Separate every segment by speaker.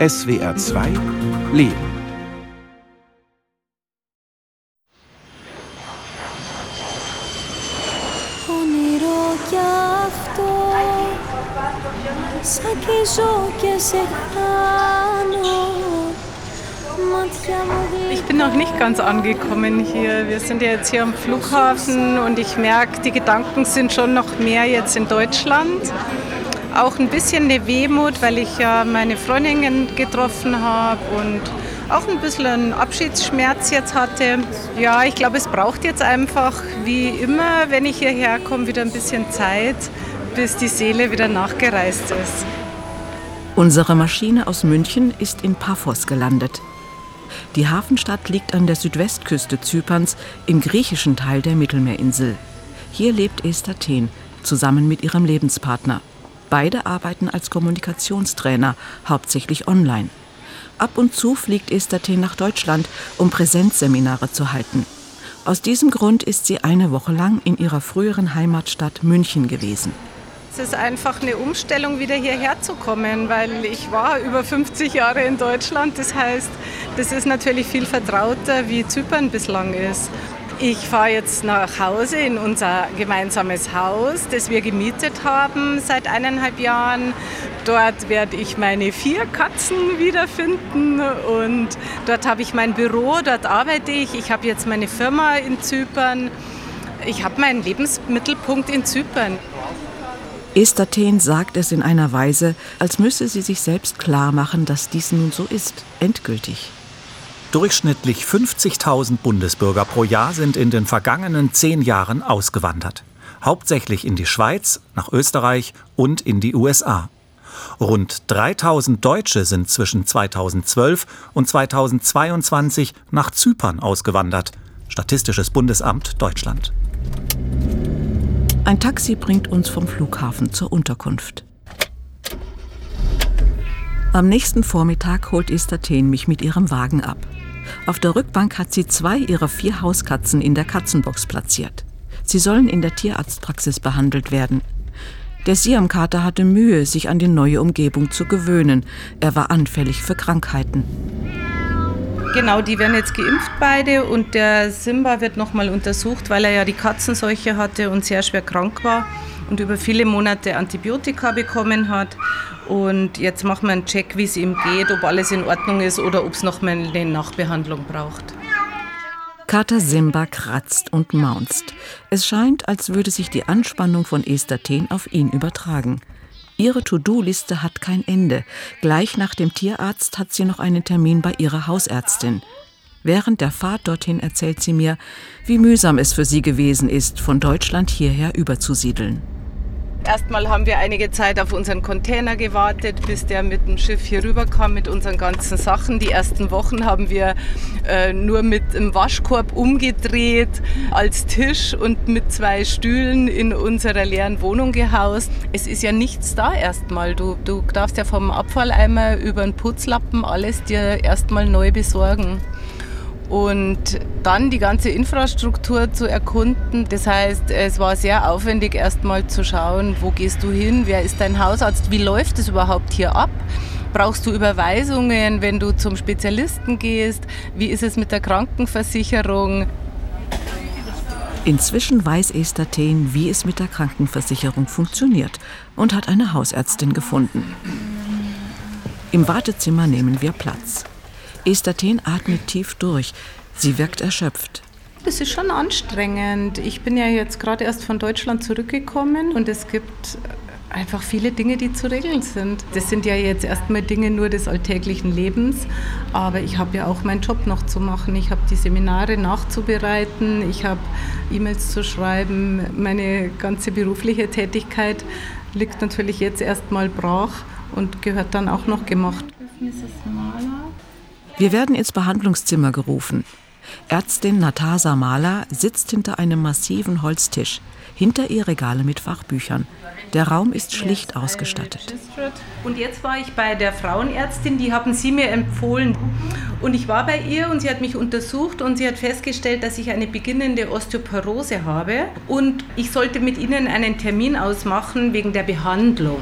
Speaker 1: SWR 2 Leben.
Speaker 2: Όνειρο κι αυτό Σαν κι ζω και σε χάνω
Speaker 3: Ich bin noch nicht ganz angekommen hier. Wir sind ja jetzt hier am Flughafen und ich merke, die Gedanken sind schon noch mehr jetzt in Deutschland. Auch ein bisschen eine Wehmut, weil ich ja meine Freundin getroffen habe und auch ein bisschen einen Abschiedsschmerz jetzt hatte. Ja, ich glaube, es braucht jetzt einfach, wie immer, wenn ich hierher komme, wieder ein bisschen Zeit, bis die Seele wieder nachgereist ist.
Speaker 4: Unsere Maschine aus München ist in Paphos gelandet. Die Hafenstadt liegt an der Südwestküste Zyperns im griechischen Teil der Mittelmeerinsel. Hier lebt Esther Thehn zusammen mit ihrem Lebenspartner. Beide arbeiten als Kommunikationstrainer, hauptsächlich online. Ab und zu fliegt Esther nach Deutschland, um Präsenzseminare zu halten. Aus diesem Grund ist sie eine Woche lang in ihrer früheren Heimatstadt München gewesen.
Speaker 3: Es ist einfach eine Umstellung, wieder hierher zu kommen, weil ich war über 50 Jahre in Deutschland. Das heißt, das ist natürlich viel vertrauter, wie Zypern bislang ist. Ich fahre jetzt nach Hause in unser gemeinsames Haus, das wir gemietet haben seit eineinhalb Jahren. Dort werde ich meine vier Katzen wiederfinden und dort habe ich mein Büro, dort arbeite ich. Ich habe jetzt meine Firma in Zypern. Ich habe meinen Lebensmittelpunkt in Zypern.
Speaker 4: Esther Thehn sagt es in einer Weise, als müsse sie sich selbst klar machen, dass dies nun so ist, endgültig.
Speaker 5: Durchschnittlich 50.000 Bundesbürger pro Jahr sind in den vergangenen zehn Jahren ausgewandert. Hauptsächlich in die Schweiz, nach Österreich und in die USA. Rund 3000 Deutsche sind zwischen 2012 und 2022 nach Zypern ausgewandert. Statistisches Bundesamt Deutschland.
Speaker 4: Ein Taxi bringt uns vom Flughafen zur Unterkunft. Am nächsten Vormittag holt Esther Thehn mich mit ihrem Wagen ab. Auf der Rückbank hat sie zwei ihrer vier Hauskatzen in der Katzenbox platziert. Sie sollen in der Tierarztpraxis behandelt werden. Der Siamkater hatte Mühe, sich an die neue Umgebung zu gewöhnen. Er war anfällig für Krankheiten.
Speaker 3: Genau, die werden jetzt geimpft beide und der Simba wird nochmal untersucht, weil er ja die Katzenseuche hatte und sehr schwer krank war und über viele Monate Antibiotika bekommen hat. Und jetzt machen wir einen Check, wie es ihm geht, ob alles in Ordnung ist oder ob es nochmal eine Nachbehandlung braucht.
Speaker 4: Kater Simba kratzt und maunzt. Es scheint, als würde sich die Anspannung von Estaten auf ihn übertragen. Ihre To-Do-Liste hat kein Ende. Gleich nach dem Tierarzt hat sie noch einen Termin bei ihrer Hausärztin. Während der Fahrt dorthin erzählt sie mir, wie mühsam es für sie gewesen ist, von Deutschland hierher überzusiedeln.
Speaker 3: Erstmal haben wir einige Zeit auf unseren Container gewartet, bis der mit dem Schiff hier rüberkam mit unseren ganzen Sachen. Die ersten Wochen haben wir äh, nur mit einem Waschkorb umgedreht als Tisch und mit zwei Stühlen in unserer leeren Wohnung gehaust. Es ist ja nichts da erstmal. Du, du darfst ja vom Abfalleimer über den Putzlappen alles dir erstmal neu besorgen und dann die ganze Infrastruktur zu erkunden. Das heißt, es war sehr aufwendig, erstmal zu schauen, wo gehst du hin, wer ist dein Hausarzt, wie läuft es überhaupt hier ab. Brauchst du Überweisungen, wenn du zum Spezialisten gehst? Wie ist es mit der Krankenversicherung?
Speaker 4: Inzwischen weiß Esther Thehn, wie es mit der Krankenversicherung funktioniert und hat eine Hausärztin gefunden. Im Wartezimmer nehmen wir Platz. Esther Thehn atmet tief durch. Sie wirkt erschöpft.
Speaker 3: Das ist schon anstrengend. Ich bin ja jetzt gerade erst von Deutschland zurückgekommen und es gibt einfach viele Dinge, die zu regeln sind. Das sind ja jetzt erstmal Dinge nur des alltäglichen Lebens, aber ich habe ja auch meinen Job noch zu machen. Ich habe die Seminare nachzubereiten, ich habe E-Mails zu schreiben. Meine ganze berufliche Tätigkeit liegt natürlich jetzt erstmal brach und gehört dann auch noch gemacht. Mrs.
Speaker 4: Mahler. Wir werden ins Behandlungszimmer gerufen. Ärztin Natasa Mahler sitzt hinter einem massiven Holztisch. Hinter ihr Regale mit Fachbüchern. Der Raum ist schlicht ausgestattet.
Speaker 3: Und jetzt war ich bei der Frauenärztin, die haben Sie mir empfohlen. Und ich war bei ihr und sie hat mich untersucht und sie hat festgestellt, dass ich eine beginnende Osteoporose habe. Und ich sollte mit Ihnen einen Termin ausmachen wegen der Behandlung.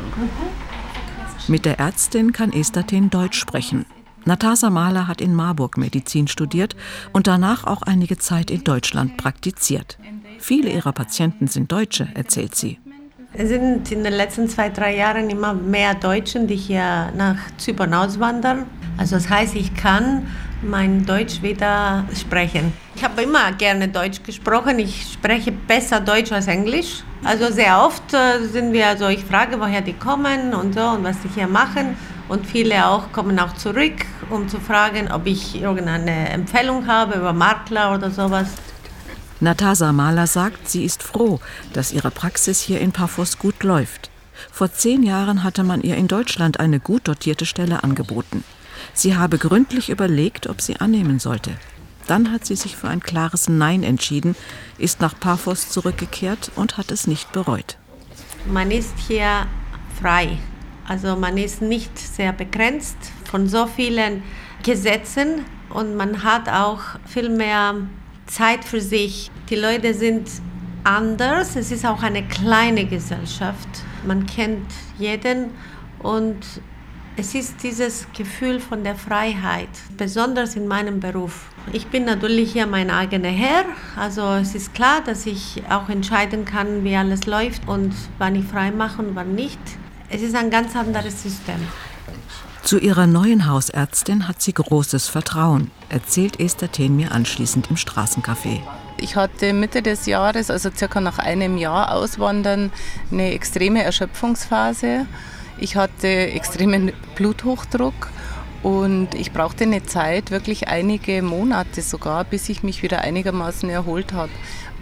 Speaker 4: Mit der Ärztin kann Estatin Deutsch sprechen. Natasa Mahler hat in Marburg Medizin studiert und danach auch einige Zeit in Deutschland praktiziert. Viele ihrer Patienten sind Deutsche, erzählt sie.
Speaker 6: Es sind in den letzten zwei, drei Jahren immer mehr Deutschen, die hier nach Zypern auswandern. Also das heißt, ich kann mein Deutsch wieder sprechen. Ich habe immer gerne Deutsch gesprochen. Ich spreche besser Deutsch als Englisch. Also sehr oft äh, sind wir so, ich frage, woher die kommen und so und was die hier machen. Und viele auch kommen auch zurück, um zu fragen, ob ich irgendeine Empfehlung habe über Makler oder sowas.
Speaker 4: Natasa Mahler sagt, sie ist froh, dass ihre Praxis hier in Paphos gut läuft. Vor zehn Jahren hatte man ihr in Deutschland eine gut dotierte Stelle angeboten. Sie habe gründlich überlegt, ob sie annehmen sollte. Dann hat sie sich für ein klares Nein entschieden, ist nach Paphos zurückgekehrt und hat es nicht bereut.
Speaker 6: Man ist hier frei. Also man ist nicht sehr begrenzt von so vielen Gesetzen und man hat auch viel mehr Zeit für sich. Die Leute sind anders. Es ist auch eine kleine Gesellschaft. Man kennt jeden und es ist dieses Gefühl von der Freiheit, besonders in meinem Beruf. Ich bin natürlich hier mein eigener Herr, also es ist klar, dass ich auch entscheiden kann, wie alles läuft und wann ich frei mache und wann nicht. Es ist ein ganz anderes System.
Speaker 4: Zu ihrer neuen Hausärztin hat sie großes Vertrauen, erzählt Esther Thien mir anschließend im Straßencafé.
Speaker 3: Ich hatte Mitte des Jahres, also circa nach einem Jahr Auswandern, eine extreme Erschöpfungsphase. Ich hatte extremen Bluthochdruck und ich brauchte eine Zeit, wirklich einige Monate sogar, bis ich mich wieder einigermaßen erholt habe.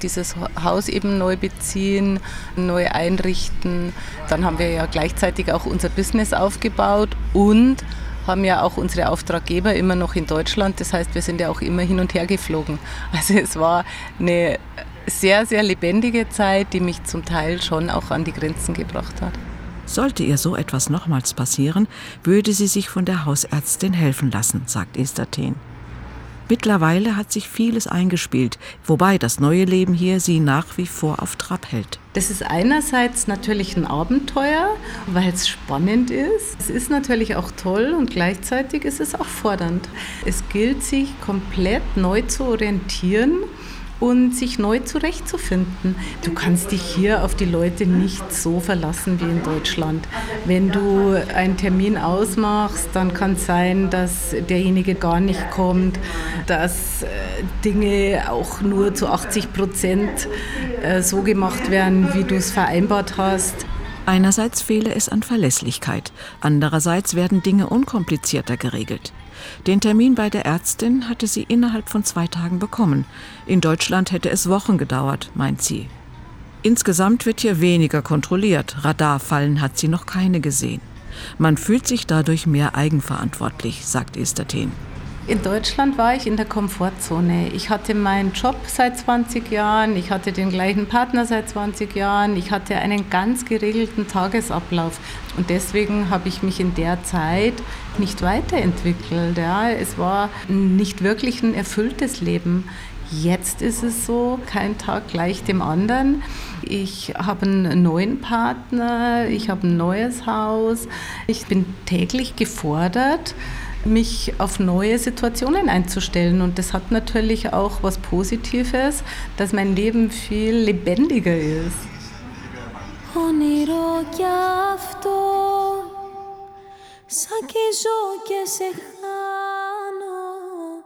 Speaker 3: Dieses Haus eben neu beziehen, neu einrichten. Dann haben wir ja gleichzeitig auch unser Business aufgebaut und haben ja auch unsere Auftraggeber immer noch in Deutschland. Das heißt, wir sind ja auch immer hin und her geflogen. Also es war eine sehr, sehr lebendige Zeit, die mich zum Teil schon auch an die Grenzen gebracht hat.
Speaker 4: Sollte ihr so etwas nochmals passieren, würde sie sich von der Hausärztin helfen lassen, sagt Esther Thien. Mittlerweile hat sich vieles eingespielt, wobei das neue Leben hier sie nach wie vor auf Trab hält.
Speaker 3: Das ist einerseits natürlich ein Abenteuer, weil es spannend ist. Es ist natürlich auch toll und gleichzeitig ist es auch fordernd. Es gilt, sich komplett neu zu orientieren und sich neu zurechtzufinden. Du kannst dich hier auf die Leute nicht so verlassen wie in Deutschland. Wenn du einen Termin ausmachst, dann kann es sein, dass derjenige gar nicht kommt, dass äh, Dinge auch nur zu 80 Prozent äh, so gemacht werden, wie du es vereinbart hast.
Speaker 4: Einerseits fehle es an Verlässlichkeit, andererseits werden Dinge unkomplizierter geregelt. Den Termin bei der Ärztin hatte sie innerhalb von zwei Tagen bekommen. In Deutschland hätte es Wochen gedauert, meint sie. Insgesamt wird hier weniger kontrolliert. Radarfallen hat sie noch keine gesehen. Man fühlt sich dadurch mehr eigenverantwortlich, sagt Esther Thien.
Speaker 3: In Deutschland war ich in der Komfortzone. Ich hatte meinen Job seit 20 Jahren, ich hatte den gleichen Partner seit 20 Jahren, ich hatte einen ganz geregelten Tagesablauf. Und deswegen habe ich mich in der Zeit nicht weiterentwickelt. Ja. Es war nicht wirklich ein erfülltes Leben. Jetzt ist es so, kein Tag gleich dem anderen. Ich habe einen neuen Partner, ich habe ein neues Haus. Ich bin täglich gefordert mich auf neue Situationen einzustellen. Und das hat natürlich auch was Positives, dass mein Leben viel lebendiger ist.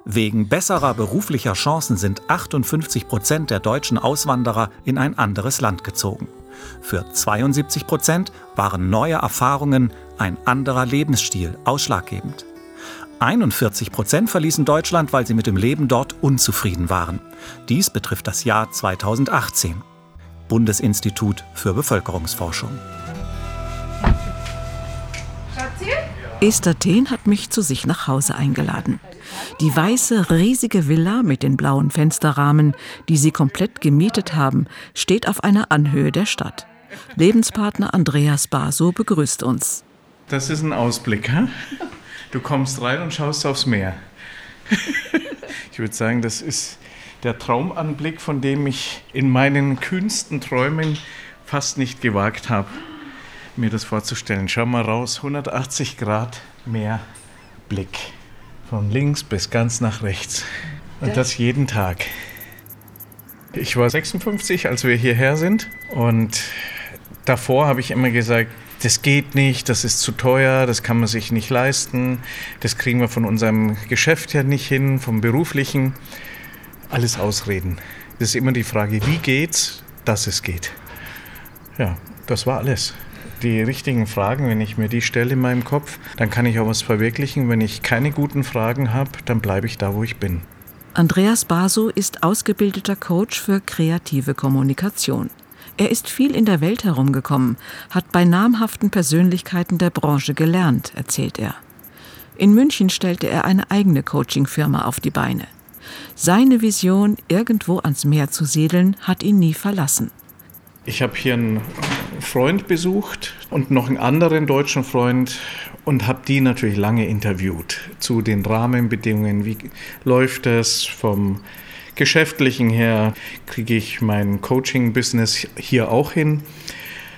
Speaker 5: Wegen besserer beruflicher Chancen sind 58 Prozent der deutschen Auswanderer in ein anderes Land gezogen. Für 72 Prozent waren neue Erfahrungen, ein anderer Lebensstil ausschlaggebend. 41 Prozent verließen Deutschland, weil sie mit dem Leben dort unzufrieden waren. Dies betrifft das Jahr 2018. Bundesinstitut für Bevölkerungsforschung.
Speaker 4: Esther Thien hat mich zu sich nach Hause eingeladen. Die weiße, riesige Villa mit den blauen Fensterrahmen, die sie komplett gemietet haben, steht auf einer Anhöhe der Stadt. Lebenspartner Andreas Baso begrüßt uns.
Speaker 7: Das ist ein Ausblick, hä? Du kommst rein und schaust aufs Meer. ich würde sagen, das ist der Traumanblick, von dem ich in meinen kühnsten Träumen fast nicht gewagt habe, mir das vorzustellen. Schau mal raus, 180 Grad mehr Blick. Von links bis ganz nach rechts. Und das jeden Tag. Ich war 56, als wir hierher sind. Und davor habe ich immer gesagt, das geht nicht, das ist zu teuer, das kann man sich nicht leisten, das kriegen wir von unserem Geschäft her nicht hin, vom beruflichen. Alles Ausreden. Das ist immer die Frage, wie geht's, dass es geht. Ja, das war alles. Die richtigen Fragen, wenn ich mir die stelle in meinem Kopf, dann kann ich auch was verwirklichen. Wenn ich keine guten Fragen habe, dann bleibe ich da, wo ich bin.
Speaker 4: Andreas Baso ist ausgebildeter Coach für kreative Kommunikation. Er ist viel in der Welt herumgekommen, hat bei namhaften Persönlichkeiten der Branche gelernt, erzählt er. In München stellte er eine eigene Coaching-Firma auf die Beine. Seine Vision, irgendwo ans Meer zu siedeln, hat ihn nie verlassen.
Speaker 7: Ich habe hier einen Freund besucht und noch einen anderen deutschen Freund und habe die natürlich lange interviewt zu den Rahmenbedingungen. Wie läuft es vom geschäftlichen her? Kriege ich mein Coaching-Business hier auch hin?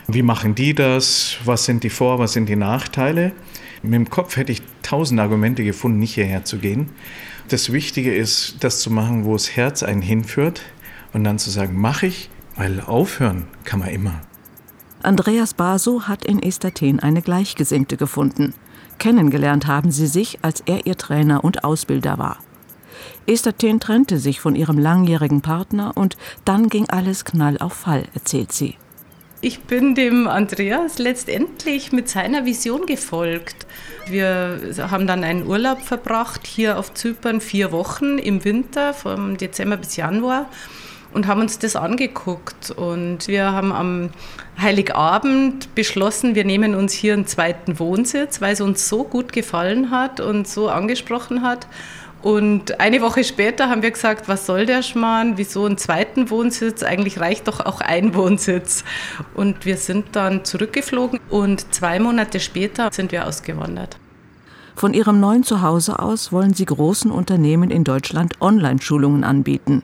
Speaker 7: Wie machen die das? Was sind die Vor-, was sind die Nachteile? Mit dem Kopf hätte ich tausend Argumente gefunden, nicht hierher zu gehen. Das Wichtige ist, das zu machen, wo das Herz einen hinführt und dann zu sagen, mache ich, weil aufhören kann man immer.
Speaker 4: Andreas Baso hat in Estathen eine Gleichgesinnte gefunden. Kennengelernt haben sie sich, als er ihr Trainer und Ausbilder war. Estathen trennte sich von ihrem langjährigen Partner und dann ging alles knall auf Fall, erzählt sie.
Speaker 3: Ich bin dem Andreas letztendlich mit seiner Vision gefolgt. Wir haben dann einen Urlaub verbracht hier auf Zypern, vier Wochen im Winter, vom Dezember bis Januar und haben uns das angeguckt. Und wir haben am Heiligabend beschlossen, wir nehmen uns hier einen zweiten Wohnsitz, weil es uns so gut gefallen hat und so angesprochen hat. Und eine Woche später haben wir gesagt, was soll der Schmarrn, wieso einen zweiten Wohnsitz? Eigentlich reicht doch auch ein Wohnsitz. Und wir sind dann zurückgeflogen und zwei Monate später sind wir ausgewandert.
Speaker 4: Von ihrem neuen Zuhause aus wollen sie großen Unternehmen in Deutschland Online-Schulungen anbieten.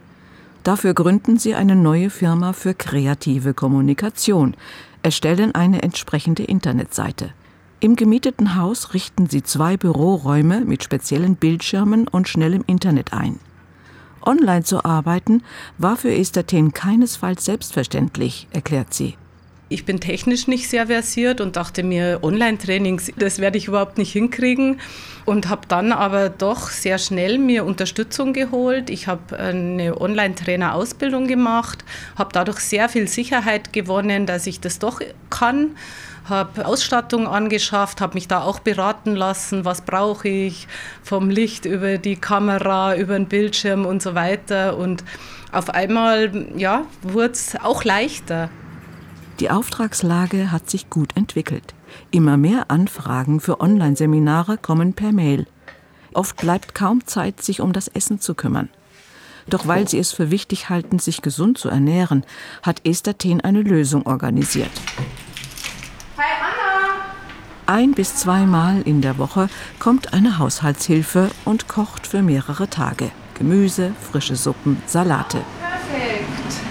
Speaker 4: Dafür gründen sie eine neue Firma für kreative Kommunikation, erstellen eine entsprechende Internetseite. Im gemieteten Haus richten sie zwei Büroräume mit speziellen Bildschirmen und schnellem Internet ein. Online zu arbeiten war für Estathen keinesfalls selbstverständlich, erklärt sie.
Speaker 3: Ich bin technisch nicht sehr versiert und dachte mir, Online-Trainings, das werde ich überhaupt nicht hinkriegen. Und habe dann aber doch sehr schnell mir Unterstützung geholt. Ich habe eine Online-Trainer-Ausbildung gemacht, habe dadurch sehr viel Sicherheit gewonnen, dass ich das doch kann habe Ausstattung angeschafft, habe mich da auch beraten lassen, was brauche ich, vom Licht über die Kamera, über den Bildschirm und so weiter. Und auf einmal ja, wurde es auch leichter.
Speaker 4: Die Auftragslage hat sich gut entwickelt. Immer mehr Anfragen für Online-Seminare kommen per Mail. Oft bleibt kaum Zeit, sich um das Essen zu kümmern. Doch weil sie es für wichtig halten, sich gesund zu ernähren, hat Esther Thien eine Lösung organisiert. Ein bis zweimal in der Woche kommt eine Haushaltshilfe und kocht für mehrere Tage. Gemüse, frische Suppen, Salate.
Speaker 3: Perfekt.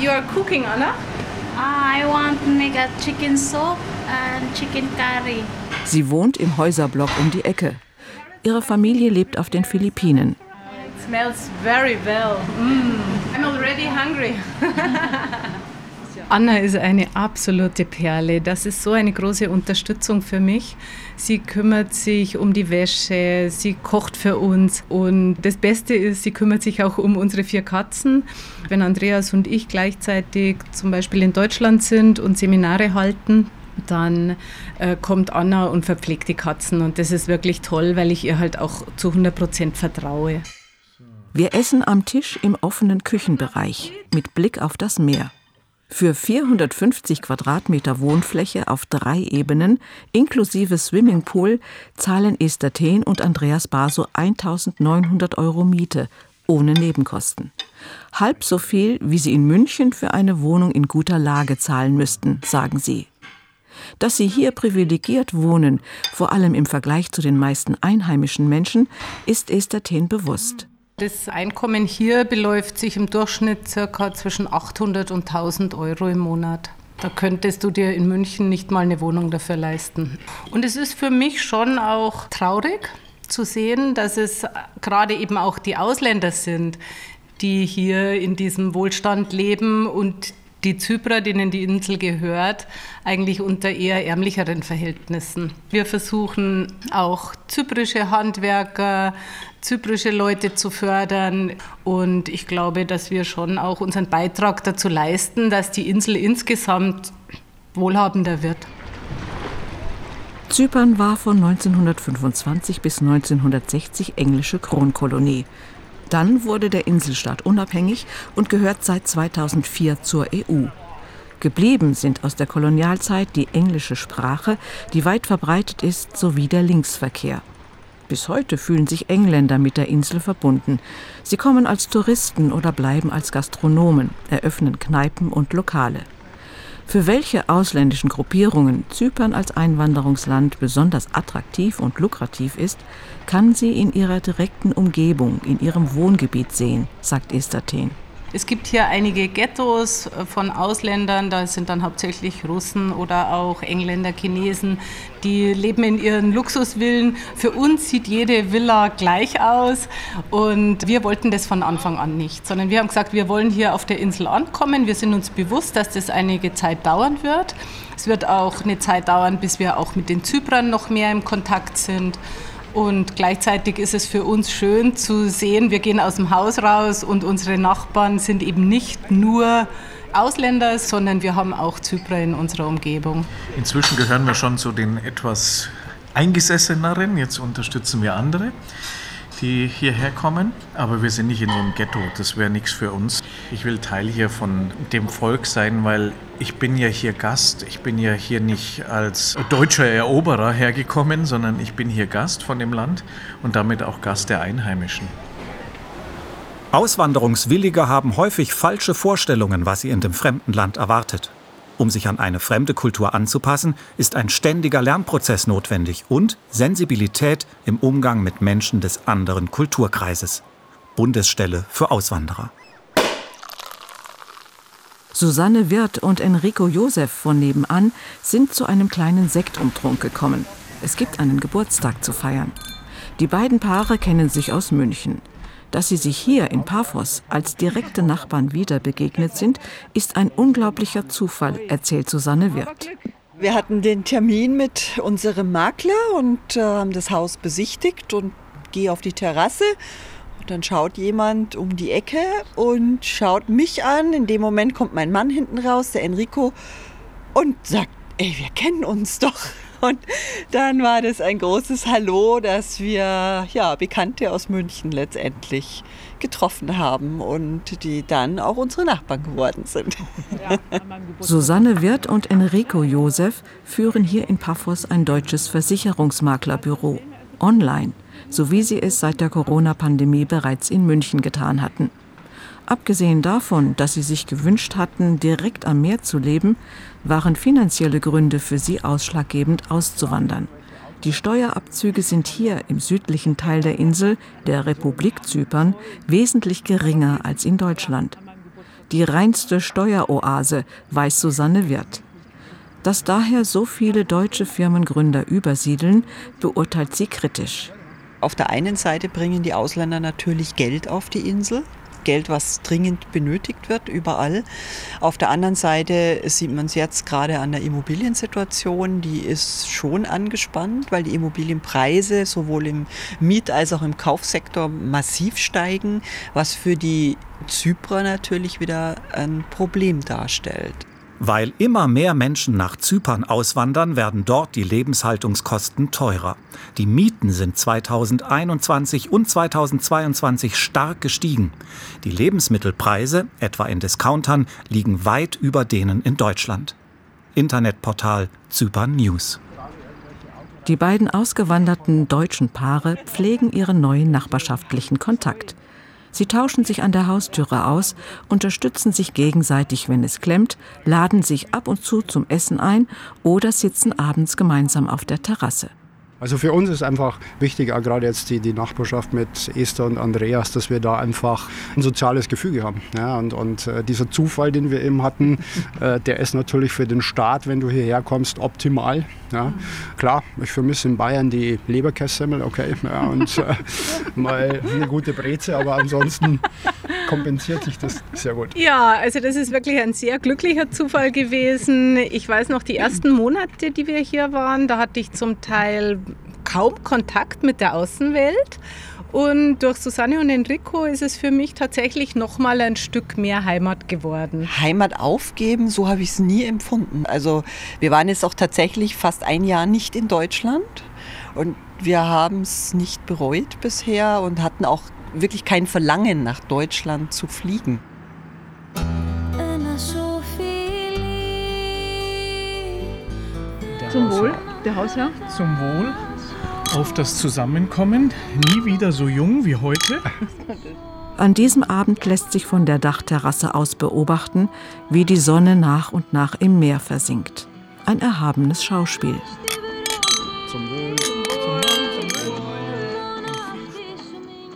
Speaker 3: You are cooking, Anna?
Speaker 2: I want to make a chicken soup and chicken curry.
Speaker 4: Sie wohnt im Häuserblock um die Ecke. Ihre Familie lebt auf den Philippinen.
Speaker 3: It smells very well. Mm. I'm already hungry. Anna ist eine absolute Perle. Das ist so eine große Unterstützung für mich. Sie kümmert sich um die Wäsche, sie kocht für uns und das Beste ist, sie kümmert sich auch um unsere vier Katzen. Wenn Andreas und ich gleichzeitig zum Beispiel in Deutschland sind und Seminare halten, dann äh, kommt Anna und verpflegt die Katzen und das ist wirklich toll, weil ich ihr halt auch zu 100 Prozent vertraue.
Speaker 4: Wir essen am Tisch im offenen Küchenbereich mit Blick auf das Meer. Für 450 Quadratmeter Wohnfläche auf drei Ebenen inklusive Swimmingpool zahlen Esther Thehn und Andreas Baso 1900 Euro Miete ohne Nebenkosten. Halb so viel, wie sie in München für eine Wohnung in guter Lage zahlen müssten, sagen sie. Dass sie hier privilegiert wohnen, vor allem im Vergleich zu den meisten einheimischen Menschen, ist Esther Thehn bewusst.
Speaker 3: Das Einkommen hier beläuft sich im Durchschnitt circa zwischen 800 und 1000 Euro im Monat. Da könntest du dir in München nicht mal eine Wohnung dafür leisten. Und es ist für mich schon auch traurig zu sehen, dass es gerade eben auch die Ausländer sind, die hier in diesem Wohlstand leben und die Zyprer, denen die Insel gehört, eigentlich unter eher ärmlicheren Verhältnissen. Wir versuchen auch zyprische Handwerker, zyprische Leute zu fördern und ich glaube, dass wir schon auch unseren Beitrag dazu leisten, dass die Insel insgesamt wohlhabender wird.
Speaker 4: Zypern war von 1925 bis 1960 englische Kronkolonie. Dann wurde der Inselstaat unabhängig und gehört seit 2004 zur EU. Geblieben sind aus der Kolonialzeit die englische Sprache, die weit verbreitet ist, sowie der Linksverkehr. Bis heute fühlen sich Engländer mit der Insel verbunden. Sie kommen als Touristen oder bleiben als Gastronomen, eröffnen Kneipen und Lokale. Für welche ausländischen Gruppierungen Zypern als Einwanderungsland besonders attraktiv und lukrativ ist, kann sie in ihrer direkten Umgebung, in ihrem Wohngebiet sehen, sagt Esther Thien.
Speaker 3: Es gibt hier einige Ghettos äh, von Ausländern, da sind dann hauptsächlich Russen oder auch Engländer, Chinesen, die leben in ihren Luxusvillen. Für uns sieht jede Villa gleich aus und wir wollten das von Anfang an nicht, sondern wir haben gesagt, wir wollen hier auf der Insel ankommen. Wir sind uns bewusst, dass das einige Zeit dauern wird. Es wird auch eine Zeit dauern, bis wir auch mit den Zyprern noch mehr im Kontakt sind. Und gleichzeitig ist es für uns schön zu sehen, wir gehen aus dem Haus raus und unsere Nachbarn sind eben nicht nur Ausländer, sondern wir haben auch Zyprer in unserer Umgebung.
Speaker 7: Inzwischen gehören wir schon zu den etwas eingesesseneren, jetzt unterstützen wir andere die hierher kommen. Aber wir sind nicht in so einem Ghetto. Das wäre nichts für uns. Ich will Teil hier von dem Volk sein, weil ich bin ja hier Gast. Ich bin ja hier nicht als deutscher Eroberer hergekommen, sondern ich bin hier Gast von dem Land und damit auch Gast der Einheimischen.
Speaker 5: Auswanderungswillige haben häufig falsche Vorstellungen, was sie in dem fremden Land erwartet. Um sich an eine fremde Kultur anzupassen, ist ein ständiger Lernprozess notwendig und Sensibilität im Umgang mit Menschen des anderen Kulturkreises. Bundesstelle für Auswanderer.
Speaker 4: Susanne Wirth und Enrico Josef von nebenan sind zu einem kleinen Sektumtrunk gekommen. Es gibt einen Geburtstag zu feiern. Die beiden Paare kennen sich aus München. Dass sie sich hier in Paphos als direkte Nachbarn wieder begegnet sind, ist ein unglaublicher Zufall, erzählt Susanne Wirth.
Speaker 8: Wir hatten den Termin mit unserem Makler und äh, haben das Haus besichtigt und gehe auf die Terrasse. Und dann schaut jemand um die Ecke und schaut mich an. In dem Moment kommt mein Mann hinten raus, der Enrico, und sagt, ey, wir kennen uns doch. Und dann war das ein großes Hallo, dass wir ja, Bekannte aus München letztendlich getroffen haben und die dann auch unsere Nachbarn geworden sind.
Speaker 4: Susanne Wirth und Enrico Josef führen hier in Paphos ein deutsches Versicherungsmaklerbüro online, so wie sie es seit der Corona-Pandemie bereits in München getan hatten. Abgesehen davon, dass sie sich gewünscht hatten, direkt am Meer zu leben, waren finanzielle Gründe für sie ausschlaggebend auszuwandern. Die Steuerabzüge sind hier im südlichen Teil der Insel, der Republik Zypern, wesentlich geringer als in Deutschland. Die reinste Steueroase, weiß Susanne Wirth. Dass daher so viele deutsche Firmengründer übersiedeln, beurteilt sie kritisch.
Speaker 8: Auf der einen Seite bringen die Ausländer natürlich Geld auf die Insel. Geld, was dringend benötigt wird, überall. Auf der anderen Seite sieht man es jetzt gerade an der Immobiliensituation, die ist schon angespannt, weil die Immobilienpreise sowohl im Miet- als auch im Kaufsektor massiv steigen, was für die Zyprer natürlich wieder ein Problem darstellt.
Speaker 5: Weil immer mehr Menschen nach Zypern auswandern, werden dort die Lebenshaltungskosten teurer. Die Mieten sind 2021 und 2022 stark gestiegen. Die Lebensmittelpreise, etwa in Discountern, liegen weit über denen in Deutschland. Internetportal Zypern News.
Speaker 4: Die beiden ausgewanderten deutschen Paare pflegen ihren neuen nachbarschaftlichen Kontakt. Sie tauschen sich an der Haustüre aus, unterstützen sich gegenseitig, wenn es klemmt, laden sich ab und zu zum Essen ein oder sitzen abends gemeinsam auf der Terrasse.
Speaker 9: Also für uns ist einfach wichtig, auch gerade jetzt die, die Nachbarschaft mit Esther und Andreas, dass wir da einfach ein soziales Gefüge haben. Ja, und und äh, dieser Zufall, den wir eben hatten, äh, der ist natürlich für den Start, wenn du hierher kommst, optimal. Ja. Klar, ich vermisse in Bayern die Leberkässemmel, okay, ja, und äh, mal eine gute Breze, aber ansonsten kompensiert sich das sehr gut.
Speaker 3: Ja, also das ist wirklich ein sehr glücklicher Zufall gewesen. Ich weiß noch, die ersten Monate, die wir hier waren, da hatte ich zum Teil kaum Kontakt mit der Außenwelt. Und durch Susanne und Enrico ist es für mich tatsächlich noch mal ein Stück mehr Heimat geworden.
Speaker 8: Heimat aufgeben, so habe ich es nie empfunden. Also wir waren jetzt auch tatsächlich fast ein Jahr nicht in Deutschland und wir haben es nicht bereut bisher und hatten auch wirklich kein Verlangen nach Deutschland zu fliegen.
Speaker 10: Zum Wohl, der Hausherr.
Speaker 7: Zum Wohl auf das Zusammenkommen. Nie wieder so jung wie heute.
Speaker 4: An diesem Abend lässt sich von der Dachterrasse aus beobachten, wie die Sonne nach und nach im Meer versinkt. Ein erhabenes Schauspiel.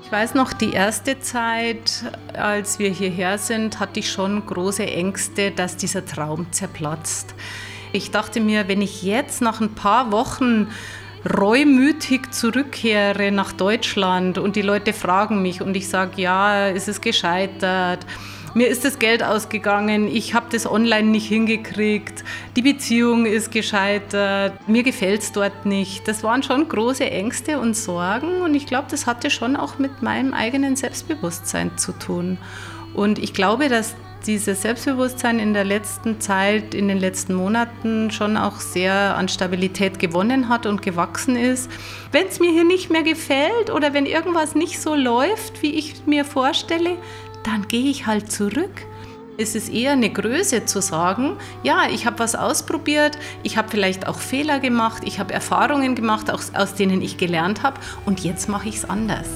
Speaker 3: Ich weiß noch, die erste Zeit, als wir hierher sind, hatte ich schon große Ängste, dass dieser Traum zerplatzt. Ich dachte mir, wenn ich jetzt nach ein paar Wochen reumütig zurückkehre nach Deutschland und die Leute fragen mich und ich sage, ja, ist es gescheitert? Mir ist das Geld ausgegangen, ich habe das online nicht hingekriegt, die Beziehung ist gescheitert, mir gefällt es dort nicht. Das waren schon große Ängste und Sorgen und ich glaube, das hatte schon auch mit meinem eigenen Selbstbewusstsein zu tun. Und ich glaube, dass dieses Selbstbewusstsein in der letzten Zeit, in den letzten Monaten schon auch sehr an Stabilität gewonnen hat und gewachsen ist. Wenn es mir hier nicht mehr gefällt oder wenn irgendwas nicht so läuft, wie ich mir vorstelle, dann gehe ich halt zurück. Es ist eher eine Größe zu sagen, ja, ich habe was ausprobiert, ich habe vielleicht auch Fehler gemacht, ich habe Erfahrungen gemacht, aus, aus denen ich gelernt habe und jetzt mache ich es anders.